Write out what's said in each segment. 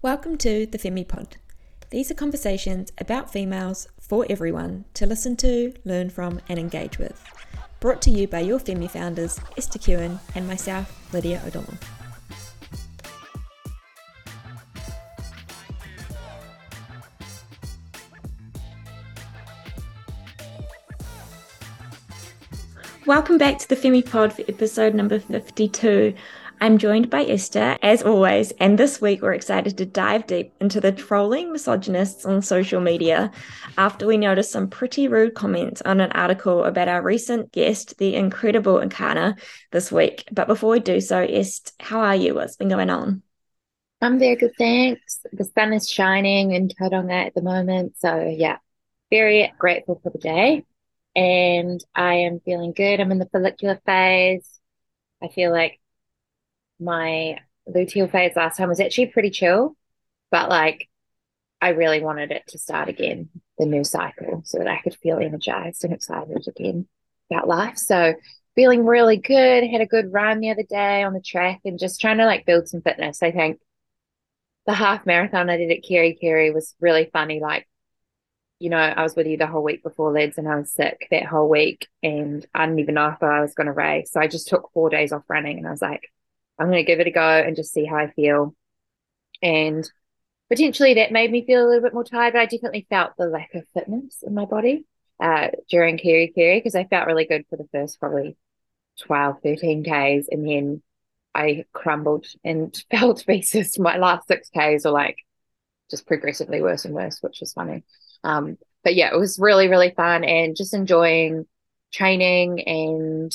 Welcome to the Femi Pod. These are conversations about females for everyone to listen to, learn from, and engage with. Brought to you by your Femi founders, Esther Kewen and myself, Lydia O'Donnell. Welcome back to the Femi Pod for episode number 52. I'm joined by Esther, as always, and this week we're excited to dive deep into the trolling misogynists on social media after we noticed some pretty rude comments on an article about our recent guest, the incredible Erchana, this week. But before we do so, Est, how are you? What's been going on? I'm very good, thanks. The sun is shining in Tauranga at the moment, so yeah, very grateful for the day and I am feeling good. I'm in the follicular phase. I feel like my luteal phase last time was actually pretty chill, but like I really wanted it to start again, the new cycle, so that I could feel energized and excited again about life. So feeling really good. Had a good run the other day on the track and just trying to like build some fitness. I think the half marathon I did at Kerikeri was really funny. Like you know, I was with you the whole week before Lids and I was sick that whole week and I didn't even know if I was going to race. So I just took four days off running and I was like, I'm going to give it a go and just see how I feel. And potentially that made me feel a little bit more tired, but I definitely felt the lack of fitness in my body uh, during Kerikeri because I felt really good for the first probably 12, 13 Ks. And then I crumbled and fell to pieces. My last six Ks were like just progressively worse and worse, which was funny. Um, but yeah, it was really, really fun and just enjoying training and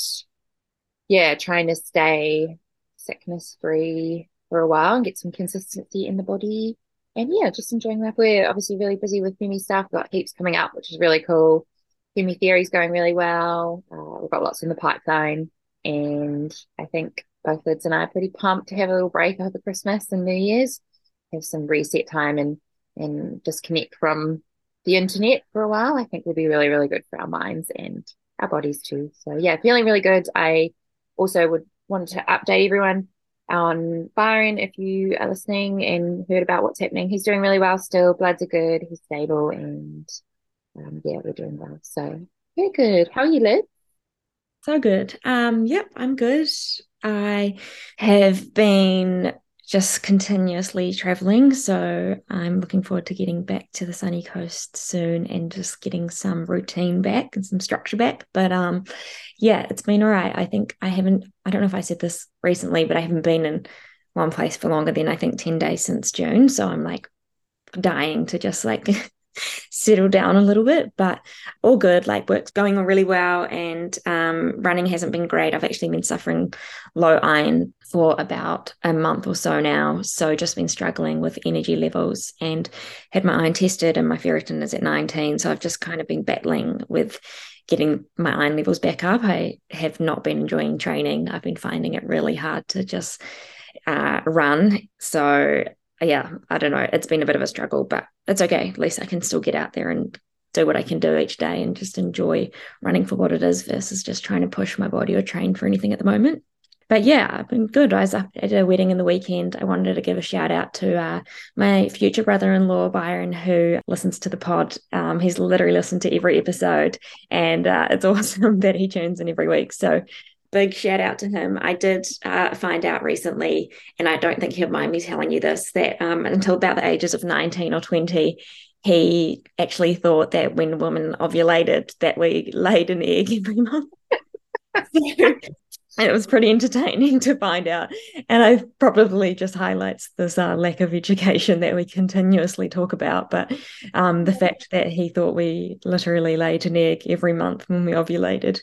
yeah, trying to stay sickness free for a while and get some consistency in the body. And yeah, just enjoying life. We're obviously really busy with Femi stuff, got heaps coming up, which is really cool. Femi theory's going really well. Uh, we've got lots in the pipeline. And I think both Lids and I are pretty pumped to have a little break over Christmas and New Year's, have some reset time and and disconnect from the internet for a while, I think will be really, really good for our minds and our bodies too. So yeah, feeling really good. I also would want to update everyone on Byron if you are listening and heard about what's happening. He's doing really well still. Bloods are good. He's stable and um, yeah, we're doing well. So very good. How are you, Liz? So good. Um, yep, I'm good. I have been just continuously traveling. So I'm looking forward to getting back to the sunny coast soon and just getting some routine back and some structure back. But um yeah, it's been all right. I think I haven't I don't know if I said this recently, but I haven't been in one place for longer than I think 10 days since June. So I'm like dying to just like settle down a little bit, but all good. Like work's going on really well, and um, running hasn't been great. I've actually been suffering low iron for about a month or so now. So just been struggling with energy levels and had my iron tested, and my ferritin is at 19. So I've just kind of been battling with getting my iron levels back up. I have not been enjoying training. I've been finding it really hard to just uh, run. So yeah, I don't know. It's been a bit of a struggle, but it's okay. At least I can still get out there and do what I can do each day and just enjoy running for what it is versus just trying to push my body or train for anything at the moment. But yeah, I've been good. I was up at a wedding in the weekend. I wanted to give a shout out to uh, my future brother in law, Byron, who listens to the pod. Um, he's literally listened to every episode, and uh, it's awesome that he tunes in every week. So big shout out to him. I did uh, find out recently, and I don't think he'll mind me telling you this, that um, until about the ages of 19 or 20, he actually thought that when women ovulated, that we laid an egg every month. and it was pretty entertaining to find out. And I probably just highlights this uh, lack of education that we continuously talk about. But um, the fact that he thought we literally laid an egg every month when we ovulated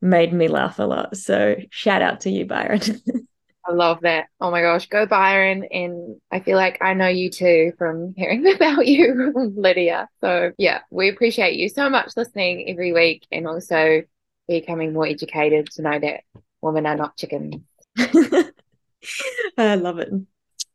made me laugh a lot. So shout out to you, Byron. I love that. Oh my gosh, go Byron. And I feel like I know you too from hearing about you, Lydia. So yeah, we appreciate you so much listening every week and also becoming more educated to know that women are not chickens. I love it.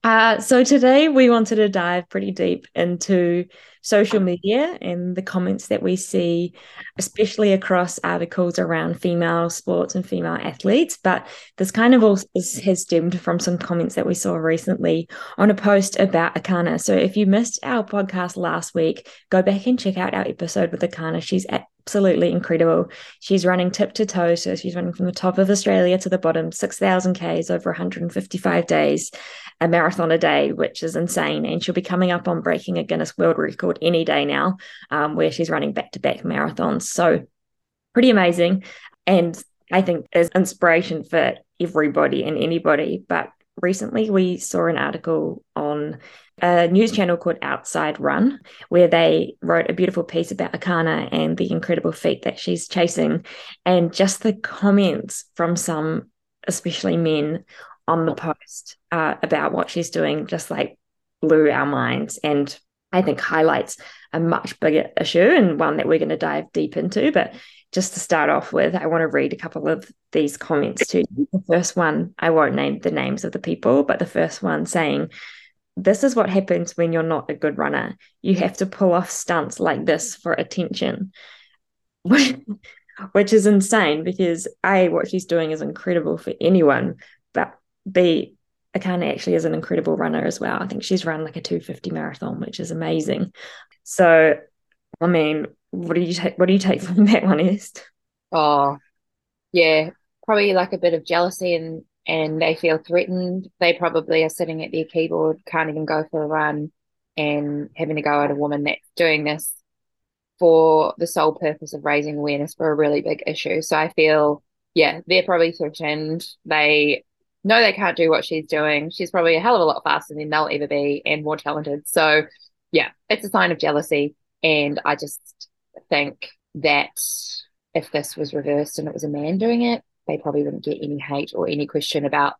Uh, so today we wanted to dive pretty deep into social media and the comments that we see, especially across articles around female sports and female athletes. But this kind of also has stemmed from some comments that we saw recently on a post about Erchana. So if you missed our podcast last week, go back and check out our episode with Erchana. She's at absolutely incredible. She's running tip to toe. So she's running from the top of Australia to the bottom, 6,000 Ks over 155 days, a marathon a day, which is insane. And she'll be coming up on breaking a Guinness World Record any day now, um, where she's running back to back marathons. So pretty amazing. And I think is inspiration for everybody and anybody. But recently we saw an article on a news channel called Outside Run, where they wrote a beautiful piece about Erchana and the incredible feat that she's chasing. And just the comments from some, especially men, on the post uh, about what she's doing just like blew our minds and I think highlights a much bigger issue and one that we're going to dive deep into. But just to start off with, I want to read a couple of these comments to you. The first one, I won't name the names of the people, but the first one saying, This is what happens when you're not a good runner. You have to pull off stunts like this for attention. Which is insane because A, what she's doing is incredible for anyone, but B, Erchana actually is an incredible runner as well. I think she's run like a 250 marathon, which is amazing. So, I mean, what do you take? What do you take from that one, Est? Oh, yeah, probably like a bit of jealousy and and they feel threatened. They probably are sitting at their keyboard, can't even go for a run, and having to go at a woman that's doing this for the sole purpose of raising awareness for a really big issue. So I feel, yeah, they're probably threatened. They know they can't do what she's doing. She's probably a hell of a lot faster than they'll ever be and more talented. So yeah, it's a sign of jealousy. And I just think that if this was reversed and it was a man doing it, they probably wouldn't get any hate or any question about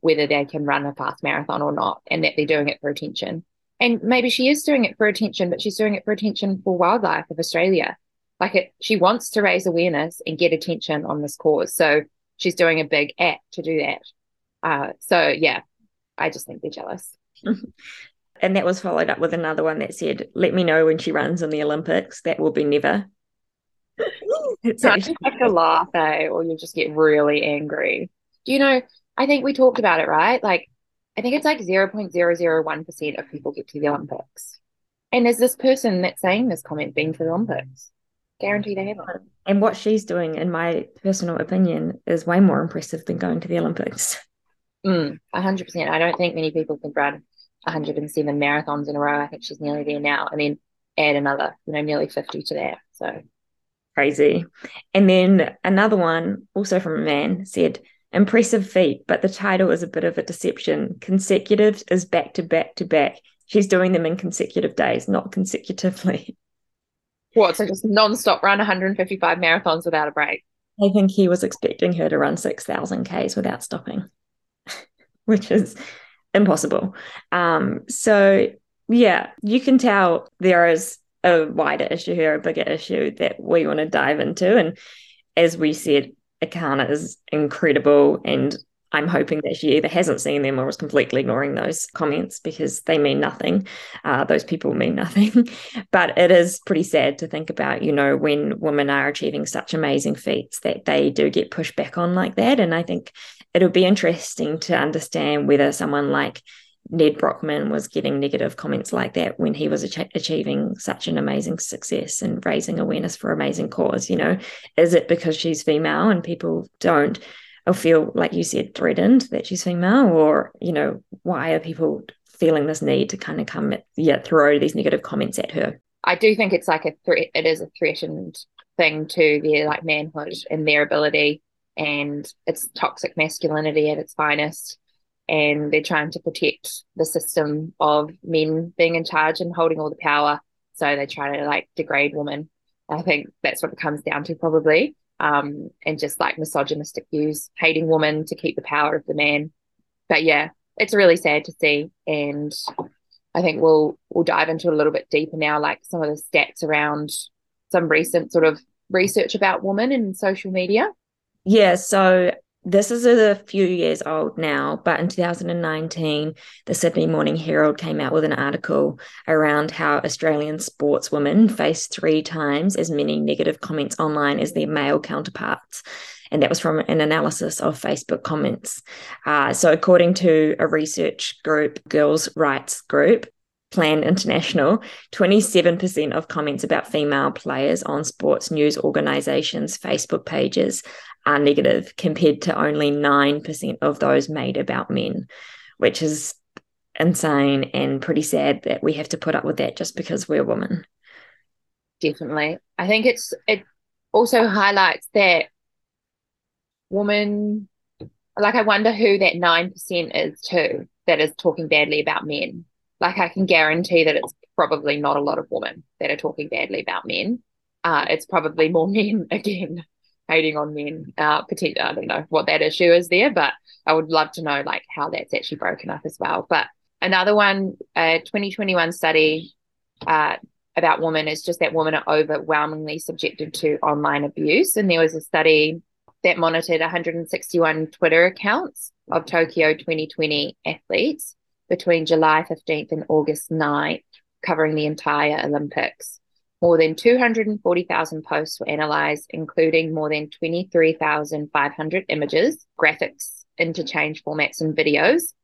whether they can run a fast marathon or not and that they're doing it for attention. And maybe she is doing it for attention, but she's doing it for attention for wildlife of Australia. Like it, she wants to raise awareness and get attention on this cause. So she's doing a big act to do that. Uh, so yeah, I just think they're jealous. and that was followed up with another one that said, "Let me know when she runs in the Olympics." That will be never. it's so actually- have to laugh, eh? Or you'll just get really angry. Do you know? I think we talked about it, right? Like, I think it's like zero point zero zero one percent of people get to the Olympics, and there's this person that's saying this comment being to the Olympics. Guarantee they haven't. And what she's doing, in my personal opinion, is way more impressive than going to the Olympics. Mm, 100%. I don't think many people can run 107 marathons in a row. I think she's nearly there now. And then add another, you know, nearly 50 to that. So crazy. And then another one, also from a man, said, impressive feat, but the title is a bit of a deception. Consecutive is back to back to back. She's doing them in consecutive days, not consecutively. What? So just non-stop run 155 marathons without a break? I think he was expecting her to run 6,000 Ks without stopping which is impossible. Um, so yeah, you can tell there is a wider issue here, a bigger issue that we want to dive into. And as we said, Erchana is incredible and I'm hoping that she either hasn't seen them or is completely ignoring those comments because they mean nothing. Uh, those people mean nothing. but it is pretty sad to think about, you know, when women are achieving such amazing feats that they do get pushed back on like that. And I think it'll be interesting to understand whether someone like Nedd Brockmann was getting negative comments like that when he was ach- achieving such an amazing success and raising awareness for amazing cause. You know, is it because she's female and people don't? feel like you said threatened that she's female or you know why are people feeling this need to kind of come at, yeah throw these negative comments at her i do think it's like a threat it is a threatened thing to their like manhood and their ability and it's toxic masculinity at its finest and they're trying to protect the system of men being in charge and holding all the power so they try to like degrade women i think that's what it comes down to probably um, and just like misogynistic views, hating women to keep the power of the man. But yeah, it's really sad to see, and I think we'll we'll dive into a little bit deeper now, like some of the stats around some recent sort of research about women in social media. Yeah, so this is a few years old now, but in 2019, the Sydney Morning Herald came out with an article around how Australian sportswomen face three times as many negative comments online as their male counterparts. And that was from an analysis of Facebook comments. Uh, so, according to a research group, Girls' Rights Group, Plan International, 27% of comments about female players on sports news organizations' Facebook pages are negative compared to only 9% of those made about men, which is insane and pretty sad that we have to put up with that just because we're women. Definitely. I think it's it also highlights that woman like I wonder who that 9% is too that is talking badly about men. Like I can guarantee that it's probably not a lot of women that are talking badly about men. Uh, it's probably more men again hating on men. Uh, particularly, I don't know what that issue is there, but I would love to know like how that's actually broken up as well. But another one, a 2021 study uh, about women is just that women are overwhelmingly subjected to online abuse. And there was a study that monitored 161 Twitter accounts of Tokyo 2020 athletes between July 15th and August 9th, covering the entire Olympics. More than 240,000 posts were analysed, including more than 23,500 images, graphics, interchange formats, and videos.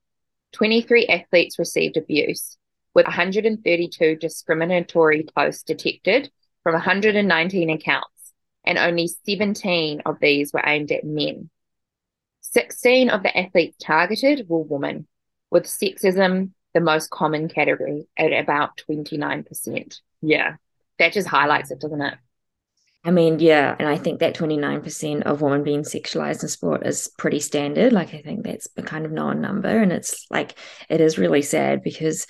23 athletes received abuse, with 132 discriminatory posts detected from 119 accounts, and only 17 of these were aimed at men. 16 of the athletes targeted were women, with sexism the most common category at about 29%. Yeah that just highlights it, doesn't it? I mean, yeah, and I think that 29% of women being sexualized in sport is pretty standard. Like, I think that's a kind of known number. And it's like, it is really sad because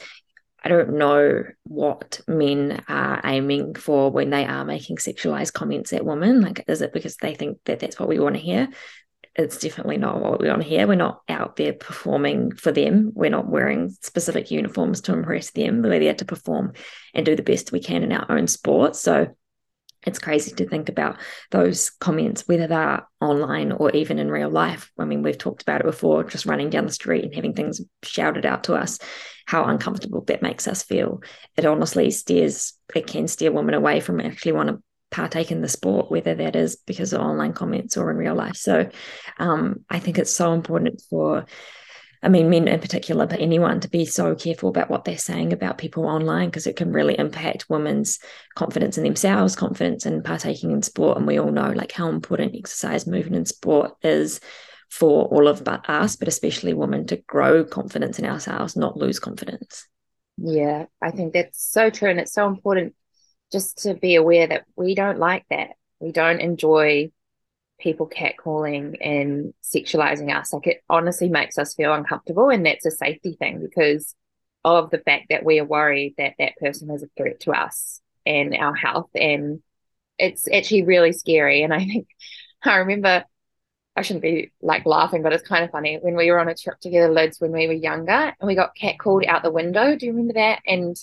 I don't know what men are aiming for when they are making sexualized comments at women. Like, is it because they think that that's what we want to hear? It's definitely not what we want to hear. We're not out there performing for them. We're not wearing specific uniforms to impress them. We're there to perform and do the best we can in our own sport. So it's crazy to think about those comments, whether they're online or even in real life. I mean, we've talked about it before, just running down the street and having things shouted out to us, how uncomfortable that makes us feel. It honestly steers, it can steer women away from actually want to partake in the sport, whether that is because of online comments or in real life. So um, I think it's so important for I mean, men in particular, but anyone to be so careful about what they're saying about people online because it can really impact women's confidence in themselves, confidence in partaking in sport. And we all know like how important exercise, movement, and sport is for all of us, but especially women to grow confidence in ourselves, not lose confidence. Yeah, I think that's so true. And it's so important just to be aware that we don't like that. We don't enjoy people catcalling and sexualizing us. Like it honestly makes us feel uncomfortable. And that's a safety thing because of the fact that we are worried that that person is a threat to us and our health. And it's actually really scary. And I think I remember I shouldn't be like laughing, but it's kind of funny when we were on a trip together, Lids, when we were younger, and we got catcalled out the window. Do you remember that? And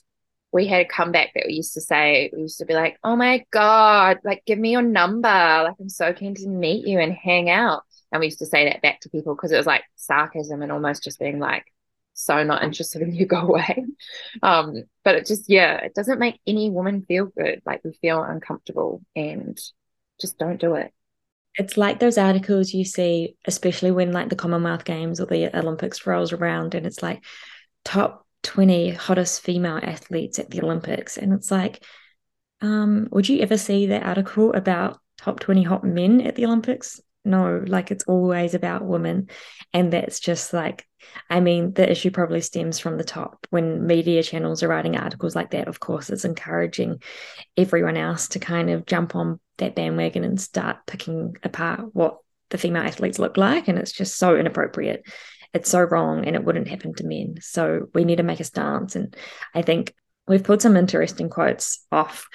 we had a comeback that we used to say, we used to be like, oh my God, like give me your number. Like I'm so keen to meet you and hang out. And we used to say that back to people because it was like sarcasm and almost just being like, so not interested in you, go away. Um, but it just, yeah, it doesn't make any woman feel good. Like we feel uncomfortable and just don't do it. It's like those articles you see, especially when like the Commonwealth Games or the Olympics rolls around and it's like top 20 hottest female athletes at the Olympics. And it's like, um, would you ever see that article about top 20 hot men at the Olympics? No, like it's always about women. And that's just like, I mean, the issue probably stems from the top. When media channels are writing articles like that, of course, it's encouraging everyone else to kind of jump on that bandwagon and start picking apart what the female athletes look like. And it's just so inappropriate it's so wrong and it wouldn't happen to men. So we need to make a stance. And I think we've put some interesting quotes off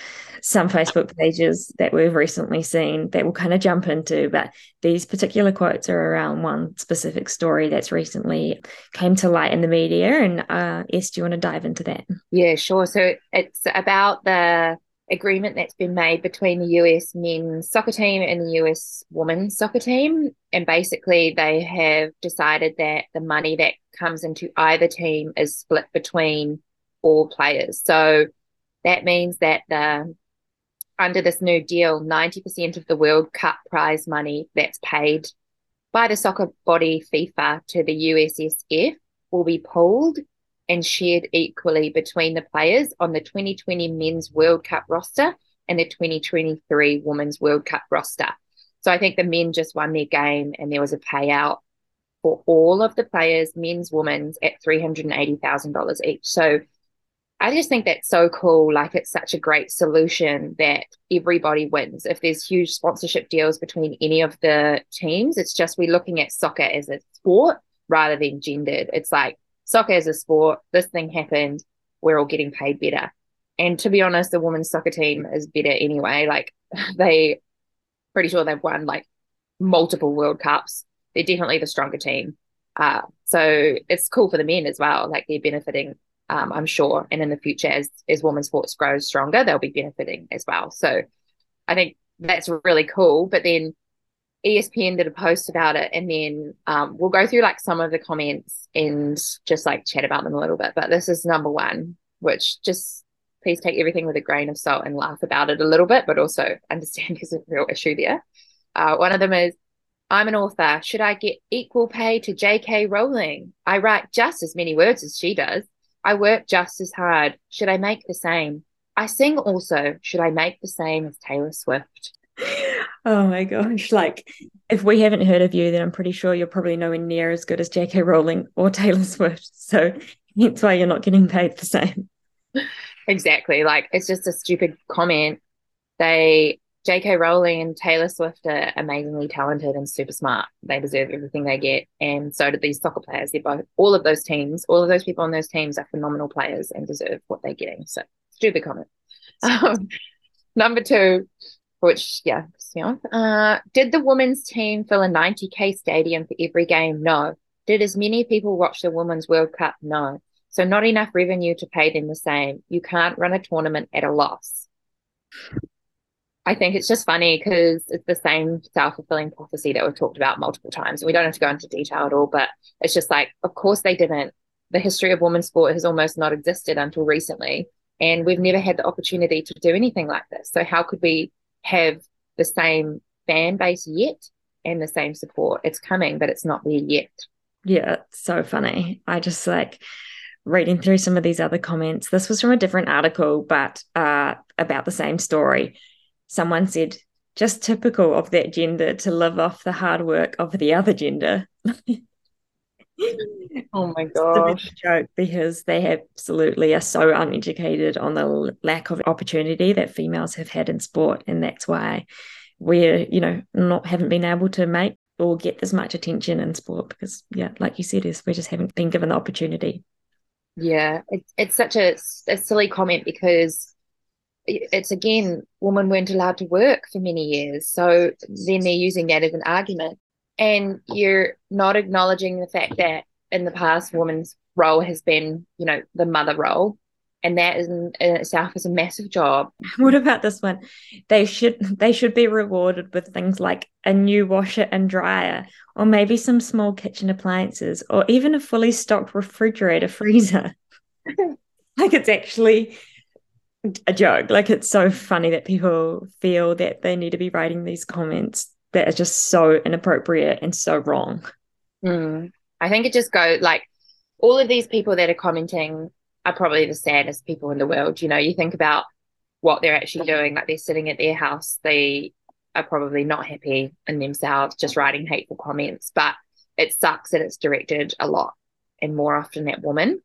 some Facebook pages that we've recently seen that we'll kind of jump into. But these particular quotes are around one specific story that's recently came to light in the media. And uh, do you want to dive into that? Yeah, sure. So it's about the agreement that's been made between the US men's soccer team and the US women's soccer team. And basically, they have decided that the money that comes into either team is split between all players. So that means that the under this new deal, 90% of the World Cup prize money that's paid by the soccer body FIFA to the USSF will be pooled and shared equally between the players on the 2020 Men's World Cup roster and the 2023 Women's World Cup roster. So I think the men just won their game and there was a payout for all of the players, men's, women's, at $380,000 each. So I just think that's so cool. Like it's such a great solution that everybody wins. If there's huge sponsorship deals between any of the teams, it's just we're looking at soccer as a sport rather than gendered. It's like soccer as a sport, this thing happened, we're all getting paid better. And to be honest, the women's soccer team is better anyway. Like they pretty sure they've won like multiple World Cups. They're definitely the stronger team. Uh, so it's cool for the men as well. Like they're benefiting, um, I'm sure. And in the future, as as women's sports grows stronger, they'll be benefiting as well. So I think that's really cool. But then ESPN did a post about it, and then um, we'll go through like some of the comments and just like chat about them a little bit. But this is number one, which just please take everything with a grain of salt and laugh about it a little bit, but also understand there's a real issue there. Uh, one of them is I'm an author. Should I get equal pay to J.K. Rowling? I write just as many words as she does. I work just as hard. Should I make the same? I sing also. Should I make the same as Taylor Swift? Oh my gosh. Like, if we haven't heard of you, then I'm pretty sure you're probably nowhere near as good as J.K. Rowling or Taylor Swift. So that's why you're not getting paid the same. Exactly. Like, it's just a stupid comment. They, J.K. Rowling and Taylor Swift are amazingly talented and super smart. They deserve everything they get. And so do these soccer players. They're both, all of those teams, all of those people on those teams are phenomenal players and deserve what they're getting. So, stupid comment. Um, number two, which yeah, uh, did the women's team fill a 90k stadium for every game? No. Did as many people watch the Women's World Cup? No. So not enough revenue to pay them the same. You can't run a tournament at a loss. I think it's just funny because it's the same self-fulfilling prophecy that we've talked about multiple times. And we don't have to go into detail at all, but it's just like, of course they didn't. The history of women's sport has almost not existed until recently. And we've never had the opportunity to do anything like this. So how could we have the same fan base yet and the same support. It's coming, but it's not there yet. Yeah, it's so funny. I just like reading through some of these other comments. This was from a different article, but uh, about the same story. Someone said, just typical of that gender to live off the hard work of the other gender. oh my gosh. joke because they absolutely are so uneducated on the lack of opportunity that females have had in sport. And that's why we're, you know, not haven't been able to make or get as much attention in sport because, yeah, like you said, is we just haven't been given the opportunity. Yeah, it's it's such a, a silly comment because it's again, women weren't allowed to work for many years. So then they're using that as an argument and you're not acknowledging the fact that in the past women's role has been you know the mother role. And that in, in itself is a massive job. What about this one? They should they should be rewarded with things like a new washer and dryer or maybe some small kitchen appliances or even a fully stocked refrigerator freezer. Like it's actually a joke. Like it's so funny that people feel that they need to be writing these comments that are just so inappropriate and so wrong. Mm. I think it just goes like all of these people that are commenting are probably the saddest people in the world. You know, you think about what they're actually doing, like they're sitting at their house, they are probably not happy in themselves, just writing hateful comments. But it sucks that it's directed a lot and more often at women.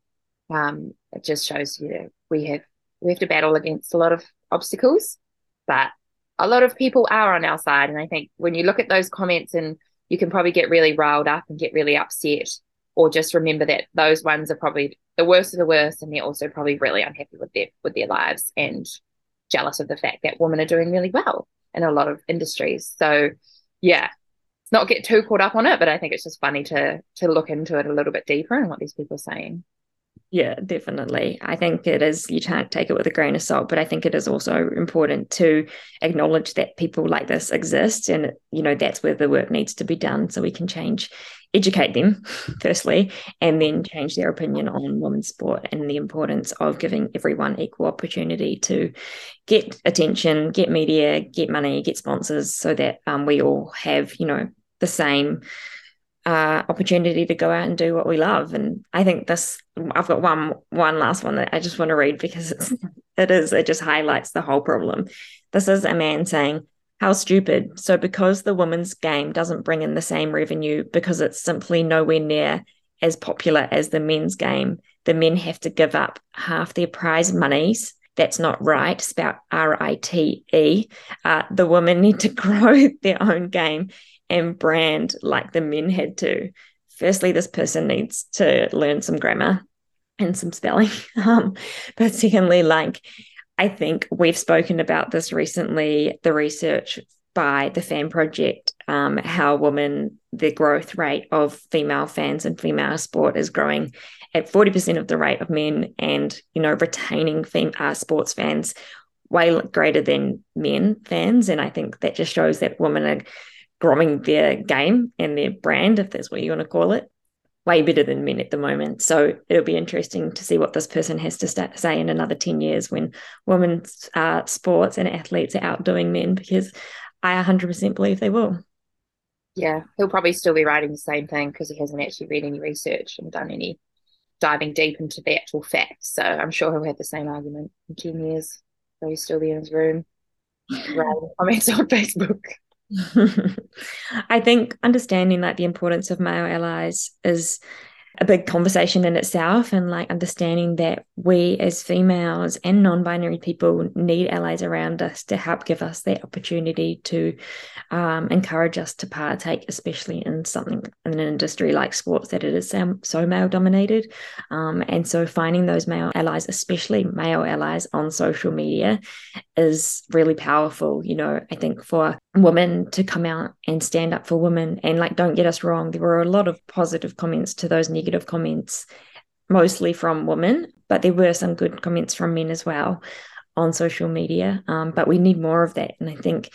Um, it just shows you we have we have to battle against a lot of obstacles, but a lot of people are on our side. And I think when you look at those comments and you can probably get really riled up and get really upset, or just remember that those ones are probably the worst of the worst, and they're also probably really unhappy with their with their lives and jealous of the fact that women are doing really well in a lot of industries. So yeah, not get too caught up on it, but I think it's just funny to to look into it a little bit deeper and what these people are saying. Yeah, definitely. I think it is, you can't take it with a grain of salt, but I think it is also important to acknowledge that people like this exist. And, you know, that's where the work needs to be done so we can change, educate them, firstly, and then change their opinion on women's sport and the importance of giving everyone equal opportunity to get attention, get media, get money, get sponsors so that um, we all have, you know, the same uh, opportunity to go out and do what we love. And I think this, I've got one one last one that I just want to read because it's it is it just highlights the whole problem. This is a man saying, "How stupid!" So because the women's game doesn't bring in the same revenue because it's simply nowhere near as popular as the men's game, the men have to give up half their prize monies that's not right, spelled R I T E. Uh, the women need to grow their own game and brand like the men had to. Firstly, this person needs to learn some grammar and some spelling. Um, but secondly, like I think we've spoken about this recently, the research by the fan project, um, how women, the growth rate of female fans and female sport is growing at 40% of the rate of men and, you know, retaining fem- uh, sports fans way greater than men fans. And I think that just shows that women are growing their game and their brand, if that's what you want to call it, way better than men at the moment. So it'll be interesting to see what this person has to start, say in another 10 years when women's uh, sports and athletes are outdoing men, because I 100% believe they will. Yeah, he'll probably still be writing the same thing because he hasn't actually read any research and done any diving deep into the actual facts. So I'm sure he'll have the same argument in 10 years. So he'll still be in his room writing comments on Facebook. I think understanding like the importance of male allies is a big conversation in itself and like understanding that we as females and non-binary people need allies around us to help give us that opportunity to um, encourage us to partake especially in something in an industry like sports that it is so, male dominated. Um, and so finding those male allies especially male allies on social media is really powerful you know i think for women to come out and stand up for women and like don't get us wrong there were a lot of positive comments to those negative comments mostly from women but there were some good comments from men as well on social media um, but we need more of that. And i think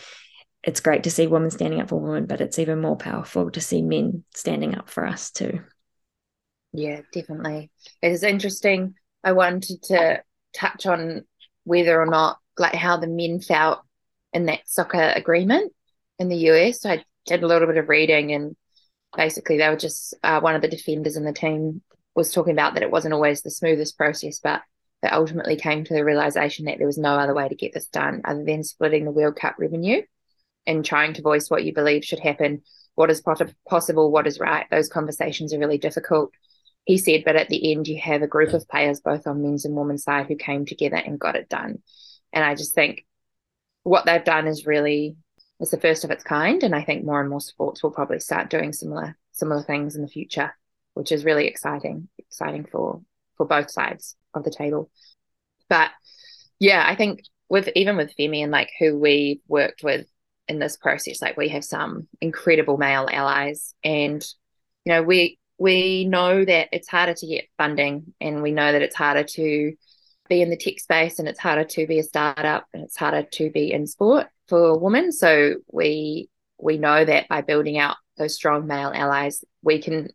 it's great to see women standing up for women but it's even more powerful to see men standing up for us too. Yeah definitely. It is interesting. I wanted to touch on whether or not like how the men felt in that soccer agreement in the US. So I did a little bit of reading, and basically, they were just uh, one of the defenders in the team was talking about that it wasn't always the smoothest process, but they ultimately came to the realization that there was no other way to get this done other than splitting the World Cup revenue and trying to voice what you believe should happen, what is possible, what is right. Those conversations are really difficult. He said, but at the end, you have a group of players, both on men's and women's side, who came together and got it done. And I just think what they've done is really it's the first of its kind and i think more and more sports will probably start doing similar similar things in the future which is really exciting exciting for for both sides of the table. But yeah i think with even with femi and like who we worked with in this process like we have some incredible male allies and you know we we know that it's harder to get funding and we know that it's harder to be in the tech space and it's harder to be a startup and it's harder to be in sport for women. So we we know that by building out those strong male allies, we can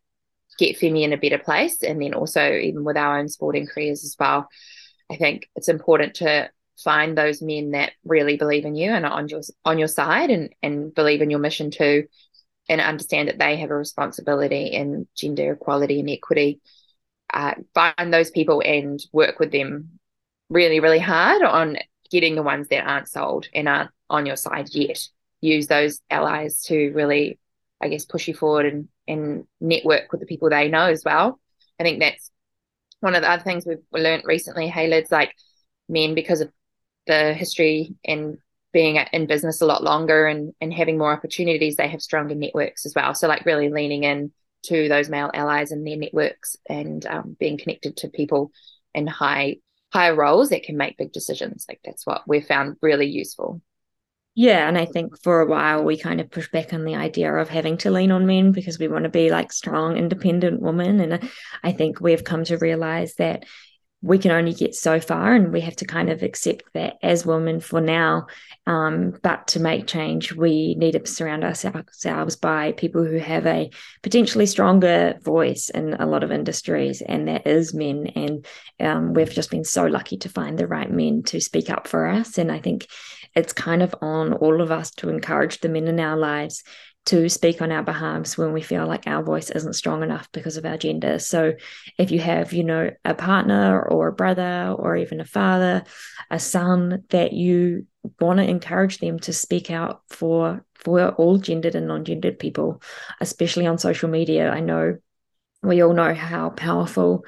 get Femi in a better place. And then also even with our own sporting careers as well. I think it's important to find those men that really believe in you and are on your on your side and and believe in your mission too and understand that they have a responsibility in gender equality and equity uh, find those people and work with them really, really hard on getting the ones that aren't sold and aren't on your side yet. Use those allies to really, I guess, push you forward and, and network with the people they know as well. I think that's one of the other things we've learned recently, Haylid's like men, because of the history and being in business a lot longer and, and having more opportunities, they have stronger networks as well. So, like, really leaning in to those male allies and their networks and um, being connected to people in high higher roles that can make big decisions. Like that's what we've found really useful. Yeah, and I think for a while we kind of pushed back on the idea of having to lean on men because we want to be like strong, independent women. And I think we've come to realize that we can only get so far and we have to kind of accept that as women for now um, but to make change we need to surround ourselves by people who have a potentially stronger voice in a lot of industries and that is men. And um, we've just been so lucky to find the right men to speak up for us. And i think it's kind of on all of us to encourage the men in our lives to speak on our behalves when we feel like our voice isn't strong enough because of our gender. So if you have, you know, a partner or a brother or even a father, a son that you want to encourage them to speak out for for all gendered and non-gendered people, especially on social media. I know we all know how powerful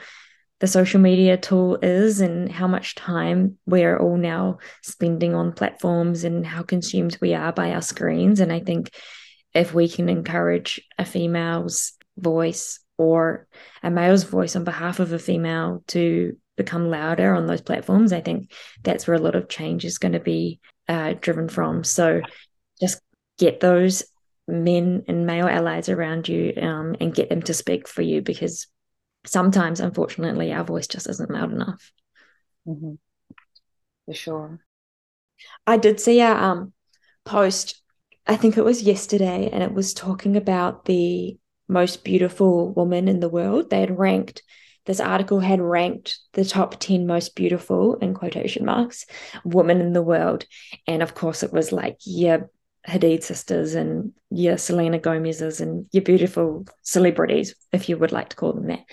the social media tool is and how much time we're all now spending on platforms and how consumed we are by our screens. And I think if we can encourage a female's voice or a male's voice on behalf of a female to become louder on those platforms, I think that's where a lot of change is going to be uh, driven from. So just get those men and male allies around you um, and get them to speak for you because sometimes, unfortunately, our voice just isn't loud enough. Mm-hmm. For sure. I did see a um, post I think it was yesterday, and it was talking about the most beautiful woman in the world. They had ranked, this article had ranked the top 10 most beautiful, in quotation marks, women in the world. And of course, it was like, yeah, Hadid sisters and your Selena Gomez's and your beautiful celebrities, if you would like to call them that.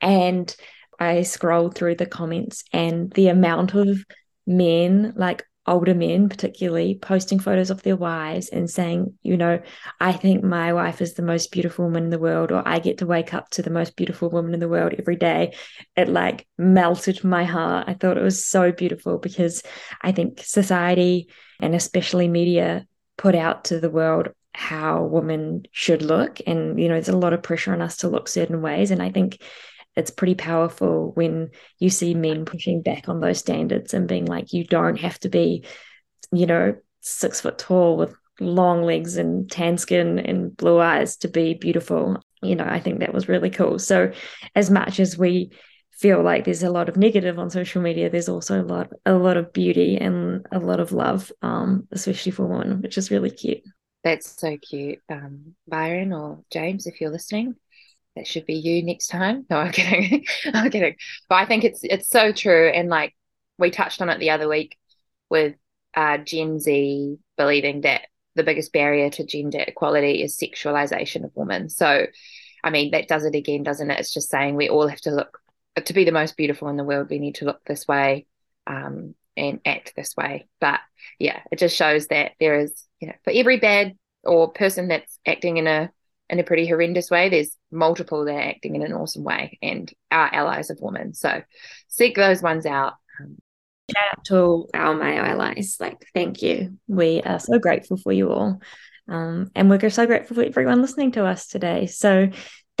And I scrolled through the comments and the amount of men, like older men, particularly, posting photos of their wives and saying, you know, I think my wife is the most beautiful woman in the world, or I get to wake up to the most beautiful woman in the world every day. It like melted my heart. I thought it was so beautiful because I think society and especially media put out to the world how women should look. And, you know, there's a lot of pressure on us to look certain ways. And I think it's pretty powerful when you see men pushing back on those standards and being like, you don't have to be, you know, six foot tall with long legs and tan skin and blue eyes to be beautiful. You know, I think that was really cool. So, as much as we feel like there's a lot of negative on social media, there's also a lot, a lot of beauty and a lot of love, um, especially for women, which is really cute. That's so cute, um, Byron or James, if you're listening that should be you next time. No, I'm kidding. I'm kidding. But I think it's it's so true. And like we touched on it the other week with uh, Gen Z believing that the biggest barrier to gender equality is sexualization of women. So, I mean, that does it again, doesn't it? It's just saying we all have to look to be the most beautiful in the world. We need to look this way um, and act this way. But yeah, it just shows that there is, you know, for every bad or person that's acting in a in a pretty horrendous way. There's multiple that are acting in an awesome way and are allies of women. So seek those ones out. Shout out to all our male allies. Like, thank you. We are so grateful for you all. Um, and we're so grateful for everyone listening to us today. So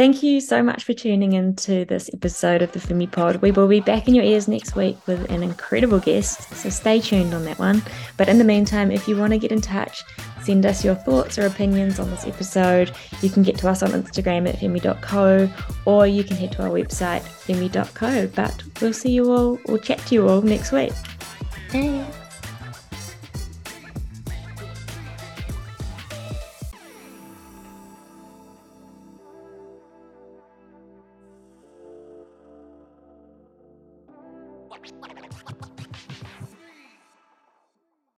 Thank you so much for tuning in to this episode of the Femi Pod. We will be back in your ears next week with an incredible guest, so stay tuned on that one. But in the meantime, if you want to get in touch, send us your thoughts or opinions on this episode. You can get to us on Instagram at femi.co or you can head to our website, femi.co. But we'll see you all or chat to you all next week. Hey.